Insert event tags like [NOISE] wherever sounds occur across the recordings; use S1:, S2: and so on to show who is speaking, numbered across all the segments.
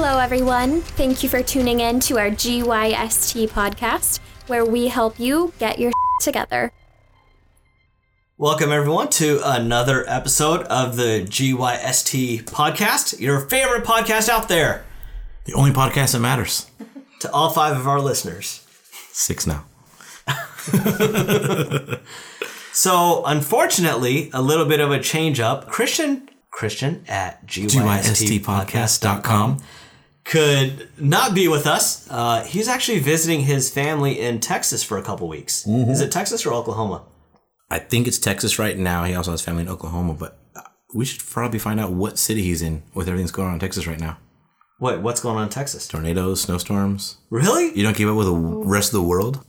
S1: Hello, everyone. Thank you for tuning in to our GYST podcast, where we help you get your together.
S2: Welcome, everyone, to another episode of the GYST podcast, your favorite podcast out there.
S3: The only podcast that matters.
S2: To all five of our listeners.
S3: Six now. [LAUGHS]
S2: So, unfortunately, a little bit of a change up. Christian, Christian at GYSTpodcast.com could not be with us. Uh, he's actually visiting his family in Texas for a couple weeks. Is it Texas or Oklahoma?
S3: I think it's Texas right now. He also has family in Oklahoma, but uh, we should probably find out what city he's in with everything that's going on in Texas right now.
S2: What what's going on in Texas?
S3: Tornadoes, snowstorms.
S2: Really?
S3: You don't keep up with the rest of the world?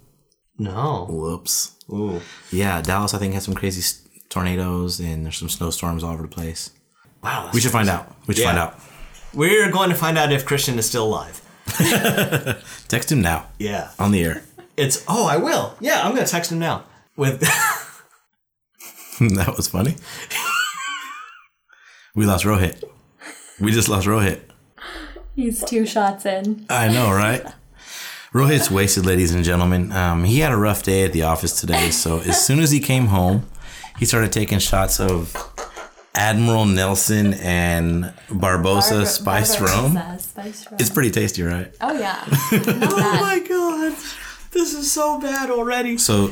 S2: No.
S3: Whoops.
S2: Ooh.
S3: Yeah, Dallas, I think, has some crazy tornadoes and there's some snowstorms all over the place.
S2: Wow.
S3: We should find out. We should
S2: Yeah.
S3: find out.
S2: We're going to find out if Christian is still alive. [LAUGHS]
S3: Text him now
S2: Yeah.
S3: on the air.
S2: It's oh, I will. Yeah, I'm going to text him now. With [LAUGHS]
S3: that was funny. we lost Rohit. We just lost Rohit.
S1: He's two shots in.
S3: I know, right? Rohit's wasted, ladies and gentlemen. Um, he had a rough day at the office today, so as soon as he came home, he started taking shots of Admiral Nelson and Barbosa rum.
S1: Spice rum.
S3: It's pretty tasty, right?
S1: oh, yeah. [LAUGHS]
S2: Oh my god. This is so bad already.
S3: So,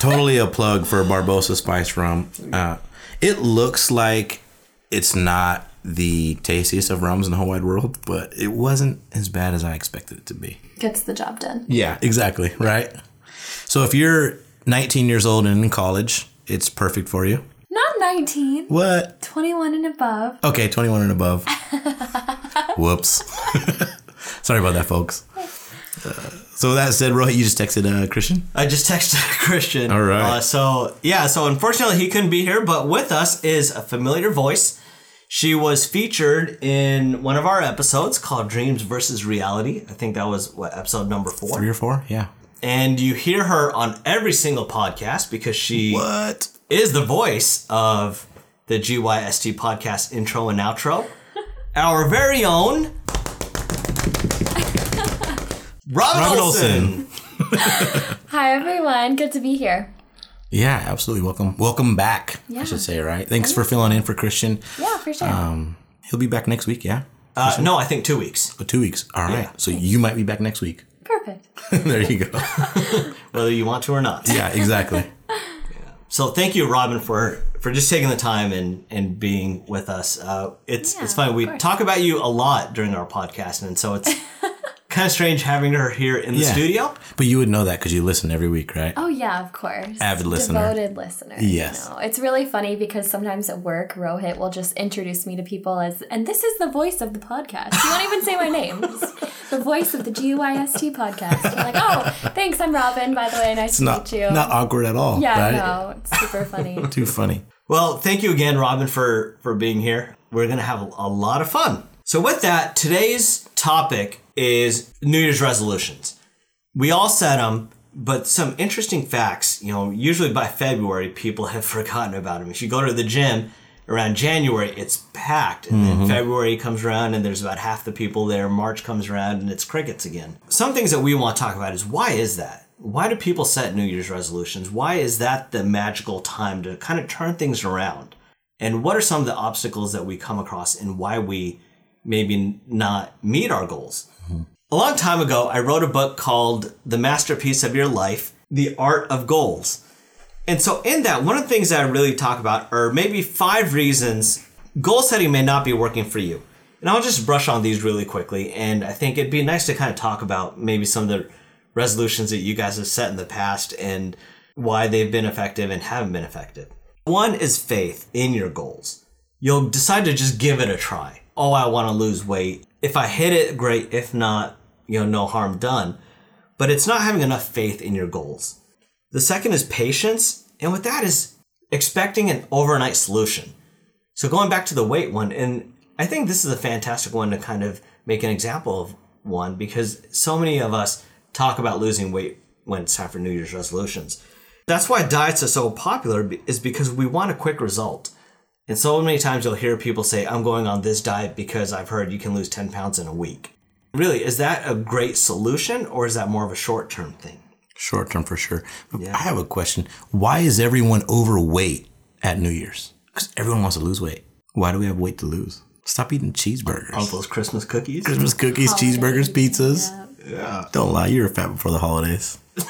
S3: totally a plug for Barbosa spice rum. Uh, it looks like it's not the tastiest of rums in the whole wide world, but it wasn't as bad as I expected it to be.
S1: Gets the job done.
S3: Yeah, exactly. Right. So if you're 19 years old and in college, it's perfect for you.
S1: Not 19,
S3: What?
S1: 21 and above.
S3: Okay, 21 and above. [LAUGHS] Whoops. [LAUGHS] Sorry about that, folks. Uh, so with that said, Rohit, you just texted uh, Christian.
S2: I just texted [LAUGHS] Christian.
S3: All right.
S2: Uh, so yeah, so unfortunately he couldn't be here, but with us is a familiar voice. She was featured in one of our episodes called Dreams versus Reality. I think that was what episode number four.
S3: Three or four? Yeah.
S2: And you hear her on every single podcast because she
S3: What?
S2: Is the voice of the GYST podcast intro and outro. [LAUGHS] Our very own [LAUGHS] Robin,
S3: Robin
S2: Olson. [LAUGHS]
S1: Hi, everyone. Good to be here.
S3: Yeah, absolutely. Welcome. Welcome back. I should say, right? Thanks for filling in for Christian.
S1: Yeah, for sure.
S3: Um, he'll be back next week, yeah?
S2: Uh, no, I think two weeks.
S3: Oh, two weeks. All right. So you might be back next week.
S1: Perfect.
S3: there you go.
S2: whether you want to or not.
S3: Yeah, exactly.
S2: So thank you, Robin, for for just taking the time and and being with us. Uh, it's
S1: Yeah,
S2: it's funny. We talk about you a lot during our podcast, and so it's [LAUGHS] kind of strange having her here in the
S3: Yeah.
S2: studio.
S3: But you would know that because you listen every week, right?
S1: Oh yeah, of course.
S3: Avid listener.
S1: Devoted listener.
S3: Yes.
S1: You know. It's really funny because sometimes at work, Rohit will just introduce me to people as, and this is the voice of the podcast. He won't even say my name. [LAUGHS] The voice of the GYST podcast. I'm like, oh, thanks. I'm Robin. By the way, nice
S3: It's
S1: to
S3: not
S1: meet you.
S3: not awkward at all,
S1: yeah,
S3: right?
S1: no, it's super funny. [LAUGHS]
S3: Too funny.
S2: Well, thank you again, Robin, for for being here. We're gonna have a lot of fun. So with that, today's topic is New Year's resolutions. We all set them, but some interesting facts. You know, usually by February, people have [LAUGHS] forgotten about them. If you go to the gym around January, it's packed, and then mm-hmm. February comes around, and there's about half the people there. March comes around, and it's crickets again. Some things that we want to talk about is why is that? Why do people set New Year's resolutions? Why is that the magical time to kind of turn things around? And what are some of the obstacles that we come across and why we maybe not meet our goals? A long time ago, I wrote a book called The Masterpiece of Your Life The Art of Goals. And so, in that, one of the things that I really talk about are maybe five reasons goal setting may not be working for you. And I'll just brush on these really quickly. And I think it'd be nice to kind of talk about maybe some of the resolutions that you guys have set in the past and why they've been effective and haven't been effective. One is faith in your goals. You'll decide to just give it a try. Oh, I want to lose weight. If I hit it, great. If not, you know, no harm done. But it's not having enough faith in your goals. The second is patience. And with that is expecting an overnight solution. So going back to the weight one, and I think this is a fantastic one to kind of make an example of one because so many of us talk about losing weight when it's time for New Year's resolutions. That's why diets are so popular is because we want a quick result. And so many times you'll hear people say, I'm going on this diet because I've heard you can lose 10 pounds in a week. Really, is that a great solution or is that more of a short term thing?
S3: Short term for sure. But I have a question. Why is everyone overweight at New Year's? Because everyone wants to lose weight. Why do we have weight to lose? Stop eating cheeseburgers.
S2: All those Christmas cookies?
S3: Christmas cookies, cheeseburgers, pizzas.
S1: Yeah.
S2: Yeah.
S3: Don't lie, you were fat before the holidays. [LAUGHS]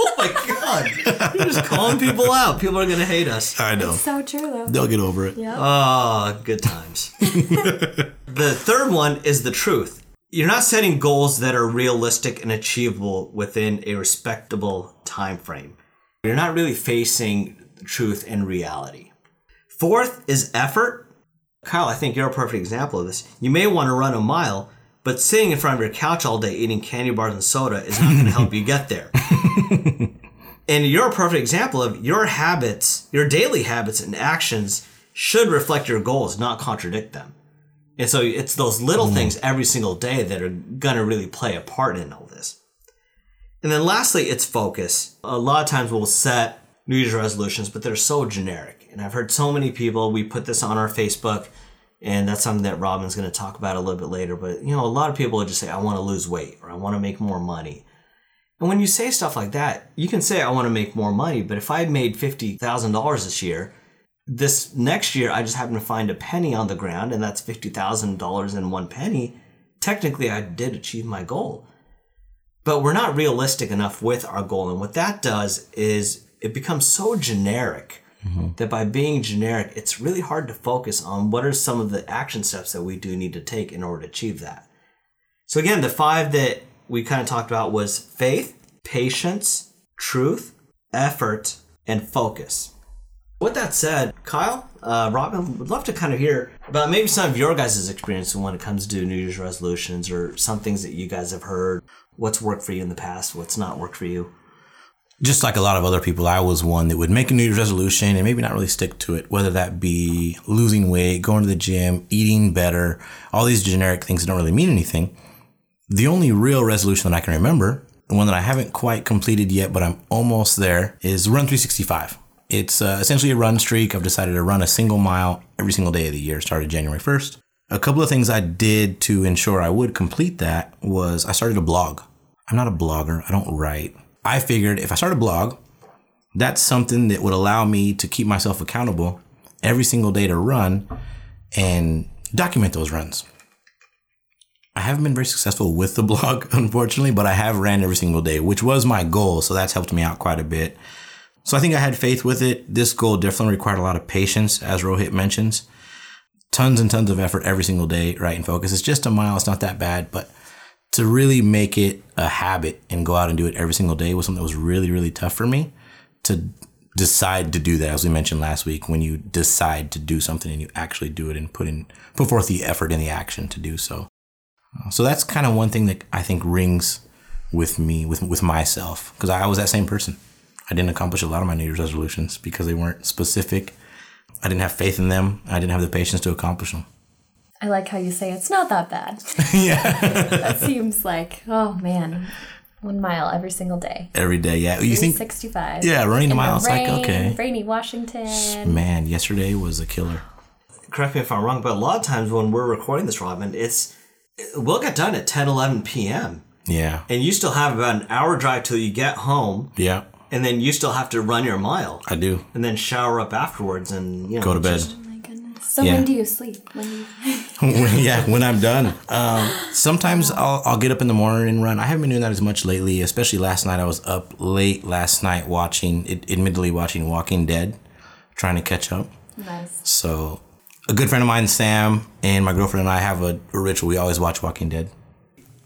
S2: Oh my God. You're just calling people out. People are going to hate us.
S3: I know.
S1: So true though.
S3: They'll get over it.
S1: Yeah.
S2: Oh, good times. [LAUGHS] the third one is the truth. You're not setting goals that are realistic and achievable within a respectable time frame. You're not really facing truth and reality. Fourth is effort. Kyle, I think you're a perfect example of this. You may want to run a mile, but sitting in front of your couch all day eating candy bars and soda is not going to help you get there. [LAUGHS] And you're a perfect example of your habits, your daily habits and actions should reflect your goals, not contradict them. And so it's those little hmm. things every single day that are going to really play a part in all this. And then lastly, it's focus. A lot of times we'll set New Year's resolutions, but they're so generic. And I've heard so many people, we put this on our Facebook, and that's something that Robin's going to talk about a little bit later. But, you know, a lot of people just say, I want to lose weight or I want to make more money. And when you say stuff like that, you can say, I want to make more money, but if I made $50,000 this year, this next year I just happen to find a penny on the ground and that's $50,000 in one penny, technically I did achieve my goal. But we're not realistic enough with our goal. And what that does is it becomes so generic mm-hmm. that by being generic, it's really hard to focus on what are some of the action steps that we do need to take in order to achieve that. So again, the five that we kind of talked about was faith, patience, truth, effort, and focus. With that said, Kyle, uh, Robin, would love to kind of hear about maybe some of your guys' experience when it comes to New Year's resolutions or some things that you guys have heard. What's worked for you in the past? What's not worked for you?
S3: Just like a lot of other people, I was one that would make a New Year's resolution and maybe not really stick to it, whether that be losing weight, going to the gym, eating better, all these generic things that don't really mean anything. The only real resolution that I can remember, one that I haven't quite completed yet, but I'm almost there, is Run 365. It's uh, essentially a run streak. I've decided to run a single mile every single day of the year, started January 1st. A couple of things I did to ensure I would complete that was I started a blog. I'm not a blogger, I don't write. I figured if I start a blog, that's something that would allow me to keep myself accountable every single day to run and document those runs. I haven't been very successful with the [LAUGHS] blog, unfortunately, but I have ran every single day, which was my goal. So that's helped me out quite a bit. So I think I had faith with it. This goal definitely required a lot of patience, as Rohit mentions. Tons and tons of effort every single day, right? And focus. It's just a mile. It's not that bad, but to really make it a habit and go out and do it every single day was something that was really, really tough for me to decide to do that. As we mentioned last week, when you decide to do something and you actually do it and put in, put forth the effort and the action to do so. Uh, so that's kind of one thing that I think rings with me, with, with myself, because I was that same person. I didn't accomplish a lot of my New Year's resolutions because they weren't specific. I didn't have faith in them. I didn't have the patience to accomplish them.
S1: I like how you say it's not that bad. [LAUGHS]
S3: yeah.
S1: That seems like, oh man, one mile every single day.
S3: Every day, yeah. You think,
S1: 65.
S3: yeah, running a mile,
S1: the
S3: it's like, okay.
S1: Rainy Washington.
S3: Man, yesterday was a killer.
S2: Correct me if I'm wrong, but a lot of times when we're recording this, Robin, it's we'll get done at 10, 11 p.m.
S3: Yeah.
S2: and you still have about an hour drive till you get home,
S3: Yeah,
S2: and then you still have to run your mile,
S3: I do.
S2: and then shower up afterwards, and you know
S3: Go to bed.
S2: just-
S1: Oh my goodness. So
S3: Yeah.
S1: when do you sleep? When you... [LAUGHS]
S3: yeah, when I'm done. Um, sometimes I'll, I'll get up in the morning and run. I haven't been doing that as much lately, especially last night. I was up late last night watching, ad- admittedly watching Walking Dead, trying to catch up.
S1: nice.
S3: So, a good friend of mine, Sam, and my girlfriend and I have a, a ritual. We always watch Walking Dead.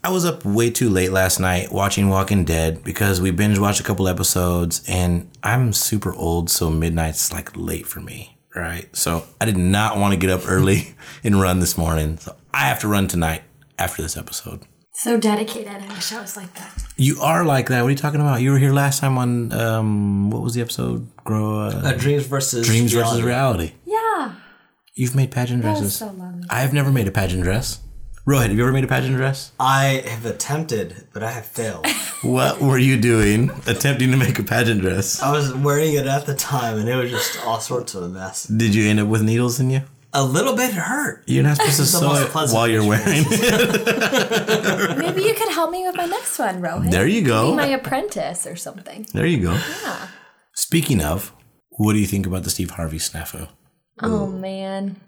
S3: I was up way too late last night watching Walking Dead because we binge watched a couple episodes, and I'm super old, so midnight's like late for me, right? So I did not want to get up early [LAUGHS] and run this morning. So I have to run tonight after this episode.
S1: So dedicated. I wish I was like that.
S3: You are like that. What are you talking about? You were here last time on um, what was the episode? Grow uh,
S2: uh, dreams versus
S3: dreams versus reality.
S1: Yeah.
S3: You've made pageant
S1: That was
S3: dresses.
S1: so long.
S3: I've never made a pageant dress. Rohit, have you ever made a pageant dress?
S2: I have attempted, but I have failed. [LAUGHS]
S3: What were you doing attempting to make a pageant dress?
S2: I was wearing it at the time, and it was just all sorts of a mess.
S3: Did you end up with needles in you?
S2: A little bit hurt.
S3: You're not supposed to [LAUGHS]
S2: the
S3: sew it
S2: pleasant
S3: while you're wearing it. [LAUGHS]
S1: Maybe you could help me with my next one, Rohit.
S3: There you go.
S1: Be my apprentice or something.
S3: There you go.
S1: Yeah.
S3: Speaking of, what do you think about the Steve Harvey snafu?
S1: Oh man.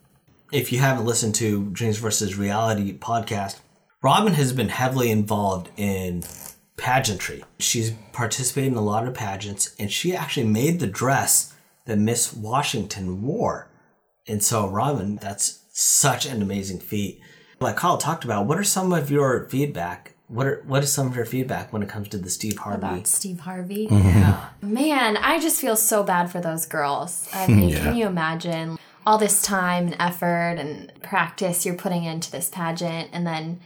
S2: If you haven't listened to Dreams versus Reality podcast, Robin has been heavily involved in pageantry. She's participated in a lot of pageants, and she actually made the dress that Miss Washington wore. And so, Robin, that's such an amazing feat. Like Kyle talked about, what are some of your feedback? What are what is some of your feedback when it comes to the Steve Harvey?
S1: About Steve Harvey. Mm-hmm.
S2: Yeah.
S1: Man, I just feel so bad for those girls. I [LAUGHS] mean,
S3: Yeah.
S1: can you imagine all this time and effort and practice you're putting into this pageant and then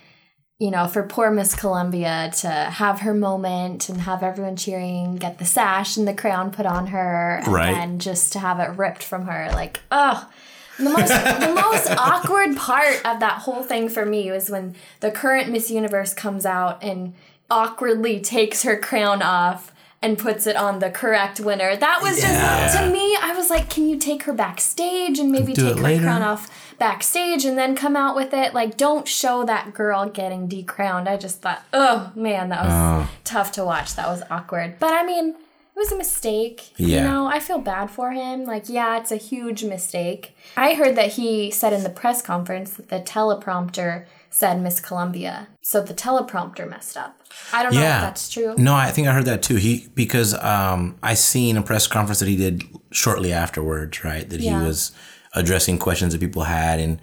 S1: you know, for poor Miss Colombia to have her moment and have everyone cheering, get the sash and the crown put on her, and
S3: Right.
S1: then just to have it ripped from her, like, oh, the most the most [LAUGHS] awkward part of that whole thing for me was when the current Miss Universe comes out and awkwardly takes her crown off and puts it on the correct winner. That was
S3: Yeah.
S1: just to me, I was like, can you take her backstage and maybe
S3: Do
S1: take her
S3: later.
S1: crown off backstage and then come out with it? Like, don't show that girl getting decrowned. I just thought, oh man, that was
S3: Oh.
S1: tough to watch. That was awkward. But I mean, it was a mistake.
S3: Yeah.
S1: You know, I feel bad for him. Like, yeah, it's a huge mistake. I heard that he said in the press conference that the teleprompter said Miss Colombia. So the teleprompter messed up. I don't know
S3: Yeah.
S1: if that's true.
S3: No, I think I heard that too. He because um, I seen a press conference that he did shortly afterwards, right? That
S1: Yeah.
S3: he was addressing questions that people had, and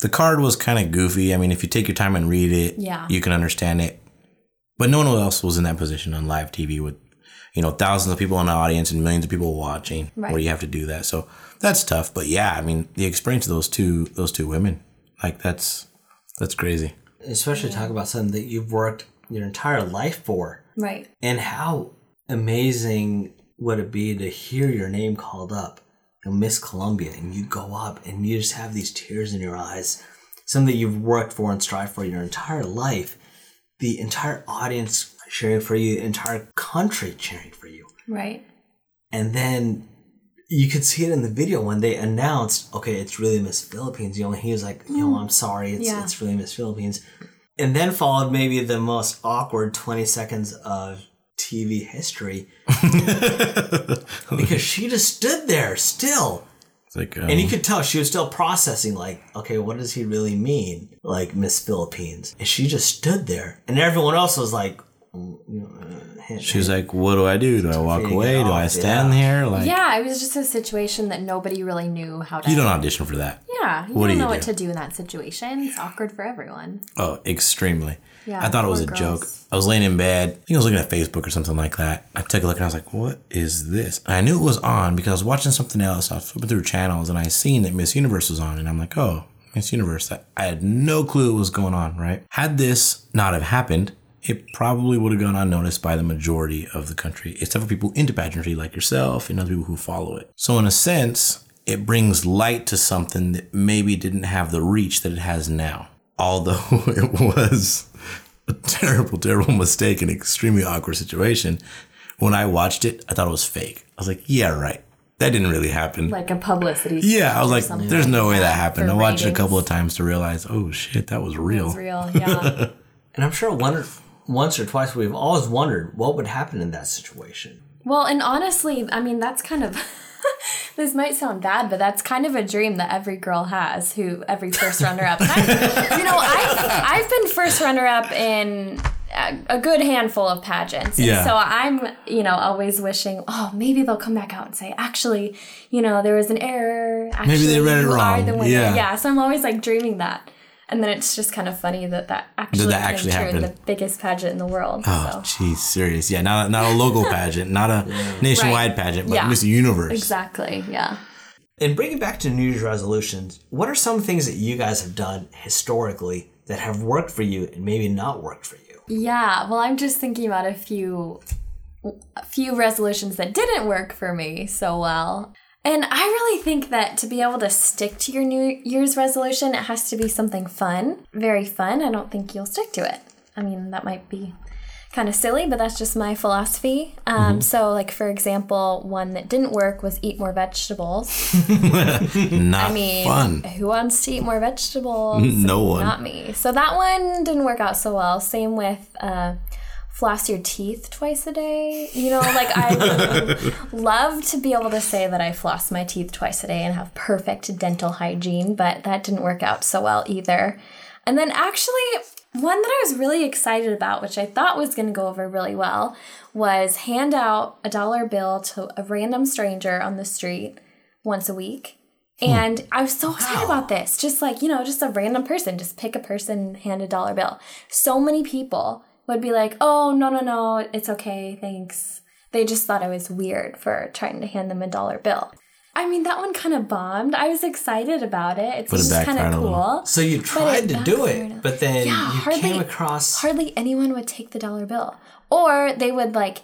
S3: the card was kind of goofy. I mean, if you take your time and read it,
S1: Yeah.
S3: you can understand it. But no one else was in that position on live TV with you know thousands of people in the audience and millions of people watching,
S1: Right.
S3: where you have to do that. So that's tough. But yeah, I mean, the experience of those two those two women, like that's that's crazy.
S2: Especially talk about something that you've worked your entire life for.
S1: Right.
S2: And how amazing would it be to hear your name called up, you know, Miss Colombia, and you go up and you just have these tears in your eyes, something that you've worked for and strived for your entire life, the entire audience cheering for you, the entire country cheering for you.
S1: Right.
S2: And then you could see it in the video when they announced, okay, it's really Miss Philippines. You know, he was like, you know, I'm sorry, it's
S1: Yeah.
S2: it's really Miss Philippines. And then followed maybe the most awkward 20 seconds of TV history [LAUGHS] because she just stood there still.
S3: It's like um,
S2: And you could tell she was still processing, like, okay, what does he really mean? Like Miss Philippines. And she just stood there. And everyone else was like, mm, you know, uh, hint,
S3: She was like, "What do I do? Do I walk
S2: figure it
S3: away? Do I stand
S2: yeah.
S3: here? Like,
S1: Yeah, it was just a situation that nobody really knew how to.
S3: you don't audition for that.
S1: Yeah, you
S3: What do
S1: don't
S3: you
S1: know what
S3: do?
S1: to do in that situation. It's awkward for everyone.
S3: Oh, extremely.
S1: Yeah,
S3: I thought it was a
S1: poor
S3: joke. I was laying in bed. I think I was looking at Facebook or something like that. I took a look and I was like, "What is this?" And I knew it was on because I was watching something else. I was flipping through channels and I seen that Miss Universe was on, and I'm like, "Oh, Miss Universe." I I had no clue what was going on. Right? Had this not have happened, it probably would have gone unnoticed by the majority of the country, except for people into pageantry like yourself and other people who follow it. So, in a sense, it brings light to something that maybe didn't have the reach that it has now. Although [LAUGHS] it was a terrible, terrible mistake and extremely awkward situation. When I watched it, I thought it was fake. I was like, yeah, right. That didn't really happen.
S1: Like a publicity.
S3: yeah, I was like,
S1: something
S3: there's no way that happened. I
S1: for
S3: watched it a couple of times to realize, oh shit, that was real.
S1: It's real. Yeah. [LAUGHS]
S2: And I'm sure one, once or twice we've always wondered what would happen in that situation.
S1: well, and honestly, I mean, that's kind of. [LAUGHS] this might sound bad, but that's kind of a dream that every girl has. Who every first runner up. And I, [LAUGHS] you know, I've I've been first runner up in a, a good handful of pageants. And
S3: Yeah.
S1: So I'm, you know, always wishing, oh, maybe they'll come back out and say, actually, you know, there was an error. Actually,
S3: Maybe they read it wrong. Yeah.
S1: Yeah. So I'm always like dreaming that. And then it's just kind of funny that that actually,
S3: that
S1: came
S3: actually
S1: true in
S3: happened.
S1: the biggest pageant in the world.
S3: Oh,
S1: so.
S3: jeez, serious. Yeah, not, not a local [LAUGHS] pageant, not a nationwide
S1: Right.
S3: pageant, but
S1: Yeah.
S3: Miss Universe.
S1: Exactly. Yeah.
S2: And bringing back to New Year's resolutions, what are some things that you guys have done historically that have worked for you and maybe not worked for you?
S1: Yeah. Well, I'm just thinking about a few, a few resolutions that didn't work for me so well. And I really think that to be able to stick to your New Year's resolution, it has to be something fun, very fun. I don't think you'll stick to it. I mean, that might be kind of silly, but that's just my philosophy. Um, So, like for example, one that didn't work was eat more vegetables. [LAUGHS]
S3: Not
S1: I mean,
S3: fun.
S1: who wants to eat more vegetables? [LAUGHS]
S3: No one.
S1: Not me. So that one didn't work out so well. Same with uh, floss your teeth twice a day. You know, like I [LAUGHS] love to be able to say that I floss my teeth twice a day and have perfect dental hygiene, but that didn't work out so well either. And then actually, one that I was really excited about, which I thought was going to go over really well, was hand out a dollar bill to a random stranger on the street once a week. Hmm. And I was so excited about this. Just like, you know, just a random person, just pick a person, hand a dollar bill. So many people would be like, oh, no, no, no, it's okay, thanks. They just thought I was weird for trying to hand them a dollar bill. I mean, that one kind of bombed. I was excited about it. It's just kind of cool.
S2: So you tried to do it, but then
S1: Yeah,
S2: you
S1: hardly-
S2: came across.
S1: Hardly anyone would take the dollar bill. Or they would like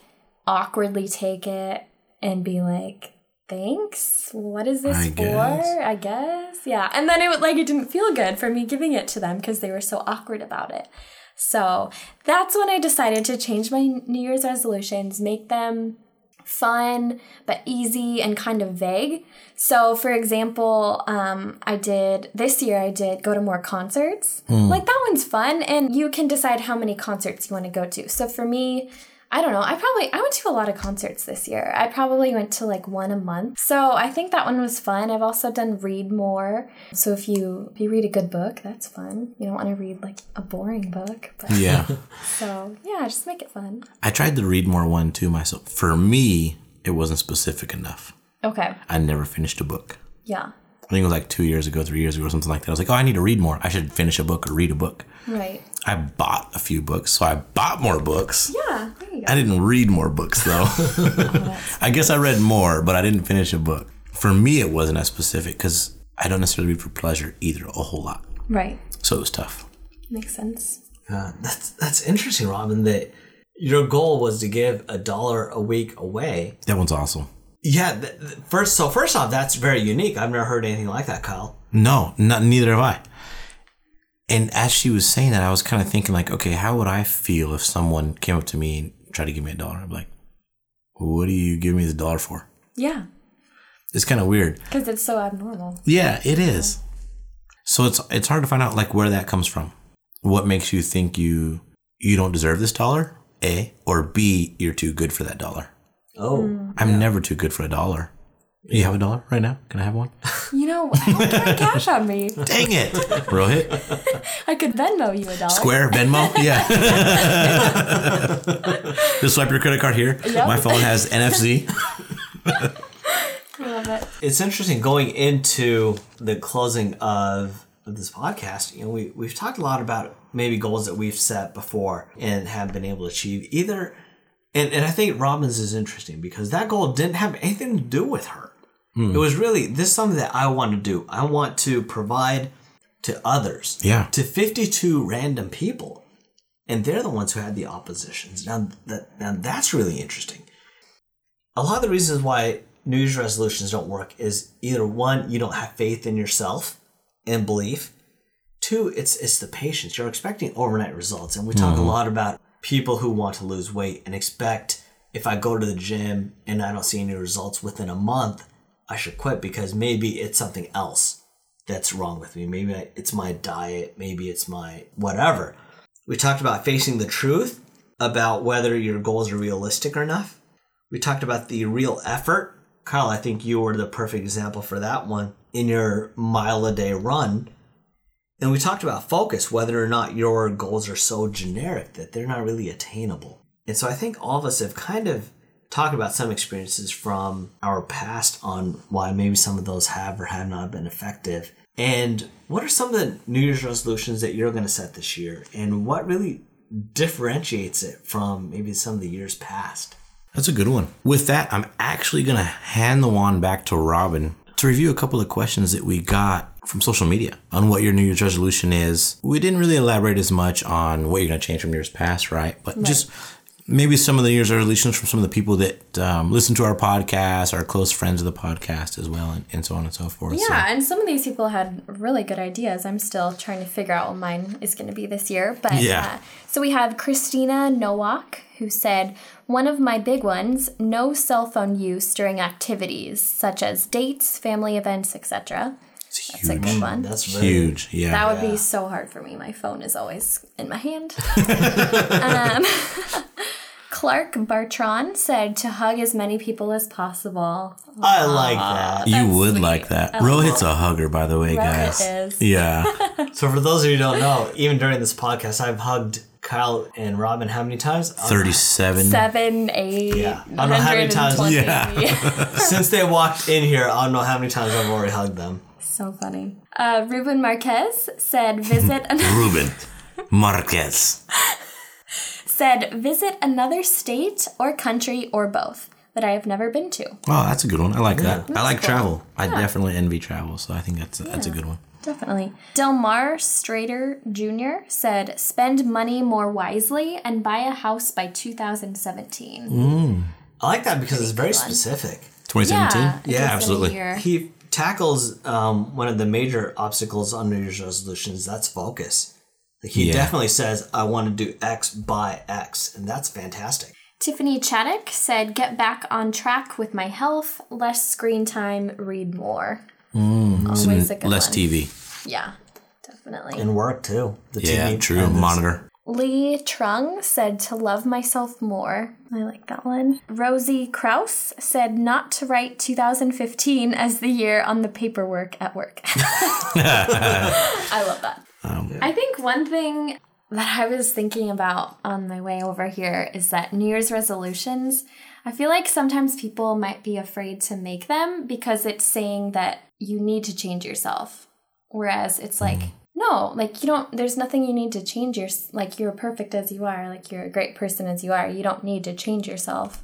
S1: awkwardly take it and be like, thanks what is this
S3: I
S1: for
S3: guess.
S1: i guess yeah and then it would like it didn't feel good for me giving it to them because they were so awkward about it so that's when i decided to change my new year's resolutions make them fun but easy and kind of vague. So for example um, i did this year i did go to more concerts. Like that one's fun and you can decide how many concerts you want to go to. So for me I don't know. I probably I went to a lot of concerts this year. I probably went to like one a month. So I think that one was fun. I've also done read more. So if you if you read a good book, that's fun. You don't want to read like a boring book. But
S3: Yeah. [LAUGHS]
S1: so yeah, just make it fun.
S3: I tried to read more one too myself. For me, it wasn't specific enough.
S1: Okay.
S3: I never finished a book.
S1: Yeah.
S3: I think it was like two years ago, three years ago, or something like that. I was like, oh, I need to read more. I should finish a book or read a book.
S1: Right.
S3: I bought a few books, so I bought more books.
S1: Yeah. There you go.
S3: I didn't read more books though. [LAUGHS] I guess I read more, but I didn't finish a book. For me, it wasn't as specific because I don't necessarily read for pleasure either a whole lot.
S1: Right.
S3: So it was tough.
S1: Makes sense.
S2: Uh, that's that's interesting, Robin. That your goal was to give a dollar a week away.
S3: That one's awesome.
S2: Yeah. Th- th- first, so first off, that's very unique. I've never heard anything like that, Kyle.
S3: No, not neither have I. And as she was saying that, I was kind of thinking like, okay, how would I feel if someone came up to me and tried to give me a dollar? I'm like, what do you give me the dollar for?
S1: Yeah.
S3: It's kind of weird.
S1: Because it's so abnormal.
S3: Yeah, it is. So it's it's hard to find out like where that comes from. What makes you think you you don't deserve this dollar? A or B, you're too good for that dollar.
S2: Oh, hmm.
S3: I'm never too good for a dollar. You have a dollar right now? Can I have one?
S1: You know, I don't carry cash on me. [LAUGHS]
S3: Dang it. Rohit? [LAUGHS]
S1: I could Venmo you a dollar.
S3: Square, Venmo? [LAUGHS] Yeah. Just swipe your credit card here.
S1: Yep.
S3: My phone has NFC.
S1: Love it.
S2: it's interesting going into the closing of, of this podcast. You know, we we've talked a lot about maybe goals that we've set before and have been able to achieve. Either, and and I think Robin's is interesting because that goal didn't have anything to do with her. Hmm. It was really this is something that I want to do. I want to provide to others.
S3: Yeah.
S2: To 52 random people. And they're the ones who had the oppositions. Now that now that's really interesting. A lot of the reasons why New Year's resolutions don't work is either one, you don't have faith in yourself and belief. Two, it's it's the patience. You're expecting overnight results. And we talk a mm-hmm. lot about people who want to lose weight and expect if I go to the gym and I don't see any results within a month, I should quit because maybe it's something else that's wrong with me. Maybe it's my diet, maybe it's my whatever. We talked about facing the truth about whether your goals are realistic or enough. We talked about the real effort. Kyle, I think you were the perfect example for that one in your mile a day run. And we talked about focus, whether or not your goals are so generic that they're not really attainable. And so I think all of us have kind of talked about some experiences from our past on why maybe some of those have or have not been effective. And what are some of the New Year's resolutions that you're going to set this year? And what really differentiates it from maybe some of the years past?
S3: That's a good one. With that, I'm actually going to hand the wand back to Robin to review a couple of questions that we got from social media on what your New Year's resolution is. We didn't really elaborate as much on what you're going to change from years past, right? But just maybe some of the Year's resolutions from some of the people that um, listen to our podcast, our close friends of the podcast as well, and, and so on and so forth. So-
S1: Yeah, and some of these people had really good ideas. I'm still trying to figure out what mine is going to be this year. But
S3: Yeah.
S1: uh, so we have Christina Nowak who said, One of my big ones no cell phone use during activities such as dates, family events, etc.
S3: it's
S1: That's a
S3: huge.
S1: good one.
S2: That's really
S3: Huge. Yeah.
S1: That would
S2: Yeah.
S1: be so hard for me. My phone is always in my hand. [LAUGHS] um, [LAUGHS] Clark Bartron said to hug as many people as possible.
S2: I like that.
S3: you
S1: That's
S3: would
S1: sweet.
S3: like that. Rohit's a hugger, by the way,
S1: Rohit
S3: guys.
S1: is.
S3: Yeah. [LAUGHS]
S2: So for those of you who don't know, even during this podcast, I've hugged Kyle and Robin how many times?
S3: 37.
S1: Seven, eight,
S2: Yeah. I don't know how many times-
S3: Yeah.
S2: Since they walked in here, I don't know how many times I've already hugged them.
S1: So funny. Uh, Ruben Marquez said visit an- [LAUGHS]
S3: Ruben Marquez. [LAUGHS]
S1: said visit another state or country or both that I have never been to.
S3: Oh, that's a good one. I like that. I like
S1: cool.
S3: travel. I definitely envy travel, so I think that's a, that's a good one.
S1: Definitely. Delmar Strader Jr. said spend money more wisely and buy a house by 2017.
S2: I like that because it's very specific.
S3: 2017?
S1: Yeah,
S3: Yeah,
S1: is in a
S3: absolutely.
S2: He tackles um, one of the major obstacles on New Year's resolutions. That's focus. Like, He
S3: Yeah.
S2: definitely says, "I want to do X by X," and that's fantastic.
S1: Tiffany Chaddock said get back on track with my health, less screen time, read more. Always a good
S3: Less
S1: one.
S3: TV.
S1: Yeah, definitely.
S2: And work too. The
S3: Yeah,
S2: TV
S3: true.
S2: and this-
S3: Monitor.
S1: Lee Trung said to love myself more. I like that one. Rosie Kraus said not to write 2015 as the year on the paperwork at work. [LAUGHS] I love that. Um, I think one thing that I was thinking about on my way over here is that New Year's resolutions, I feel like sometimes people might be afraid to make them because it's saying that you need to change yourself. Whereas it's like, mm. No, like you don't, there's nothing you need to change your, like you're perfect as you are, like you're a great person as you are. You don't need to change yourself.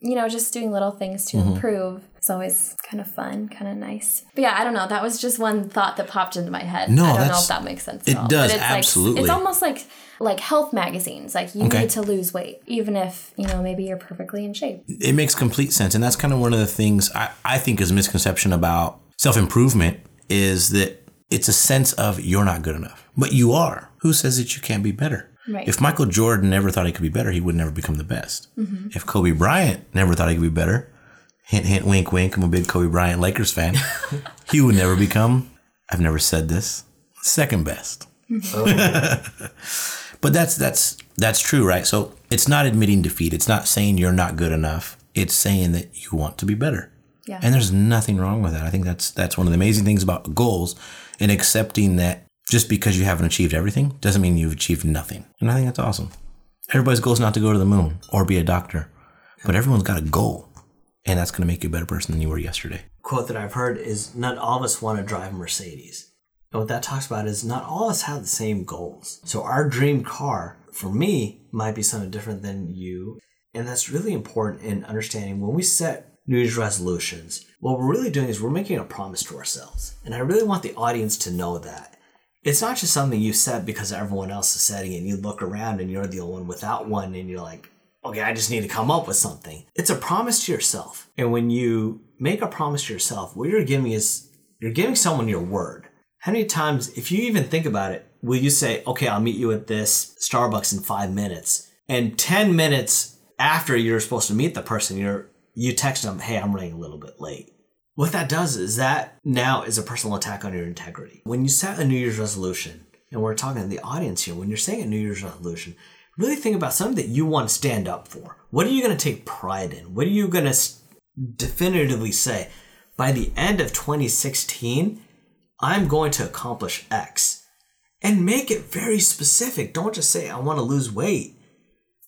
S1: You know, just doing little things to mm-hmm. improve is always kind of fun, kind of nice. But yeah, I don't know. That was just one thought that popped into my head.
S3: No,
S1: I don't know if that makes sense.
S3: it
S1: all.
S3: does,
S1: But it's
S3: absolutely.
S1: Like, it's almost like like health magazines. Like you
S3: Okay.
S1: need to lose weight, even if you know maybe you're perfectly in shape.
S3: It makes complete sense. And that's kind of one of the things I, I think is a misconception about self improvement is that it's a sense of you're not good enough. But you are. Who says that you can't be better?
S1: Right.
S3: If Michael Jordan never thought he could be better, he would never become the best. Mm-hmm. If Kobe Bryant never thought he could be better, hint, hint, wink, wink, I'm a big Kobe Bryant Lakers fan, [LAUGHS] he would never become, I've never said this, second best. [LAUGHS] but that's that's that's true, right? So it's not admitting defeat. It's not saying you're not good enough. It's saying that you want to be better.
S1: Yeah.
S3: And there's nothing wrong with that. I think that's that's one of the amazing things about goals and accepting that just because you haven't achieved everything doesn't mean you've achieved nothing. And I think that's awesome. Everybody's goal is not to go to the moon or be a doctor, but everyone's got a goal, and that's going to make you a better person than you were yesterday.
S2: quote that I've heard is not all of us want to drive Mercedes. And what that talks about is not all of us have the same goals. So our dream car, for me, might be something different than you. And that's really important in understanding when we set New Year's resolutions, what we're really doing is we're making a promise to ourselves. And I really want the audience to know that. It's not just something you set because everyone else is setting it and you look around and you're the only one without one and you're like, okay, I just need to come up with something. It's a promise to yourself. And when you make a promise to yourself, what you're giving is you're giving someone your word. How many times, if you even think about it, will you say, okay, I'll meet you at this Starbucks in five minutes? And 10 minutes after you're supposed to meet the person, you're you text them, hey, I'm running a little bit late. What that does is that now is a personal attack on your integrity. When you set a New Year's resolution, and we're talking to the audience here, when you're saying a New Year's resolution, really think about something that you want to stand up for. What are you going to take pride in? What are you going to definitively say? By the end of 2016, I'm going to accomplish X. And make it very specific. Don't just say, I want to lose weight.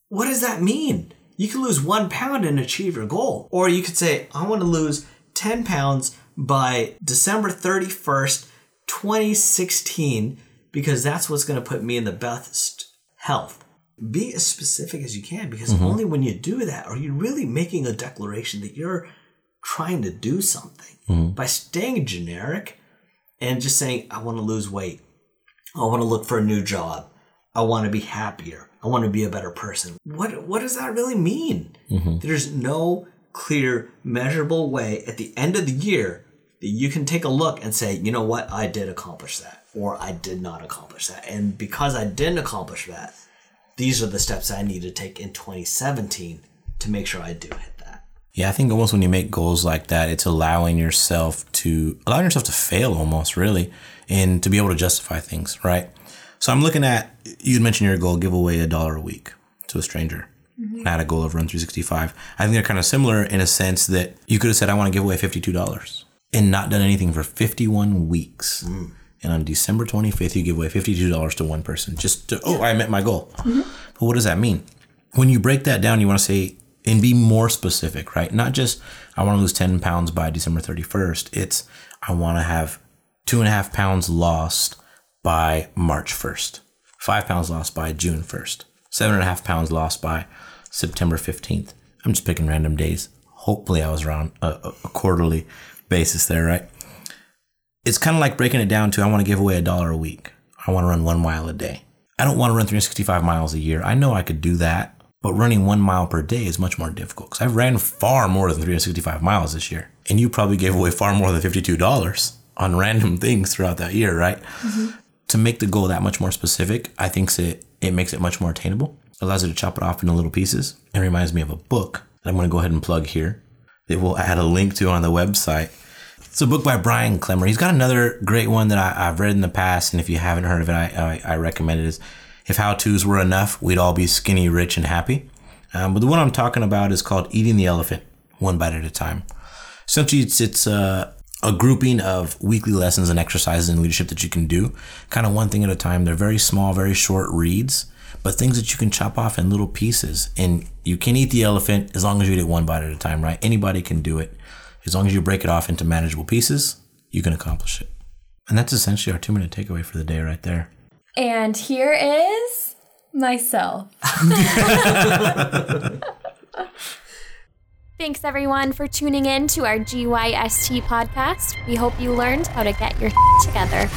S2: What does that mean? You could lose one pound and achieve your goal. Or you could say, I want to lose 10 pounds by December 31st, 2016, because that's what's going to put me in the best health. Be as specific as you can, because mm-hmm. only when you do that are you really making a declaration that you're trying to do something. Mm-hmm. By staying generic and just saying, I want to lose weight, I want to look for a new job, I want to be happier. I want to be a better person. What what does that really mean? Mm-hmm. There's no clear, measurable way at the end of the year that you can take a look and say, you know what, I did accomplish that, or I did not accomplish that. And because I didn't accomplish that, these are the steps I need to take in 2017 to make sure I do hit that.
S3: Yeah, I think almost when you make goals like that, it's allowing yourself to allowing yourself to fail almost really and to be able to justify things, right? So I'm looking at you'd mentioned your goal, give away a dollar a week to a stranger. Mm-hmm. I had a goal of run 365. I think they're kind of similar in a sense that you could have said, I want to give away $52 and not done anything for 51 weeks. Mm. And on December 25th, you give away $52 to one person just to, oh, I met my goal. Mm-hmm. But what does that mean? When you break that down, you want to say, and be more specific, right? Not just, I want to lose 10 pounds by December 31st. It's, I want to have two and a half pounds lost by March 1st, five pounds lost by June 1st, seven and a half pounds lost by September 15th. I'm just picking random days. Hopefully, I was around a, a quarterly basis there, right? It's kind of like breaking it down to I want to give away a dollar a week. I want to run one mile a day. I don't want to run 365 miles a year. I know I could do that, but running one mile per day is much more difficult because I've ran far more than 365 miles this year. And you probably gave away far more than $52 on random things throughout that year, right? Mm-hmm. To make the goal that much more specific, I think it, it makes it much more attainable. allows you to chop it off into little pieces. It reminds me of a book that I'm going to go ahead and plug here that we'll add a link to on the website. It's a book by Brian Klemmer. He's got another great one that I, I've read in the past, and if you haven't heard of it, I, I, I recommend it. Is If How Tos Were Enough, We'd All Be Skinny, Rich, and Happy. Um, but the one I'm talking about is called Eating the Elephant, One Bite at a Time. Essentially, it's, it's uh, a grouping of weekly lessons and exercises in leadership that you can do, kind of one thing at a time. They're very small, very short reads, but things that you can chop off in little pieces. And you can eat the elephant as long as you eat it one bite at a time, right? Anybody can do it. As long as you break it off into manageable pieces, you can accomplish it. And that's essentially our two minute takeaway for the day right there.
S1: And here is myself. [LAUGHS] [LAUGHS] Thanks everyone for tuning in to our GYST podcast. We hope you learned how to get your [LAUGHS] together.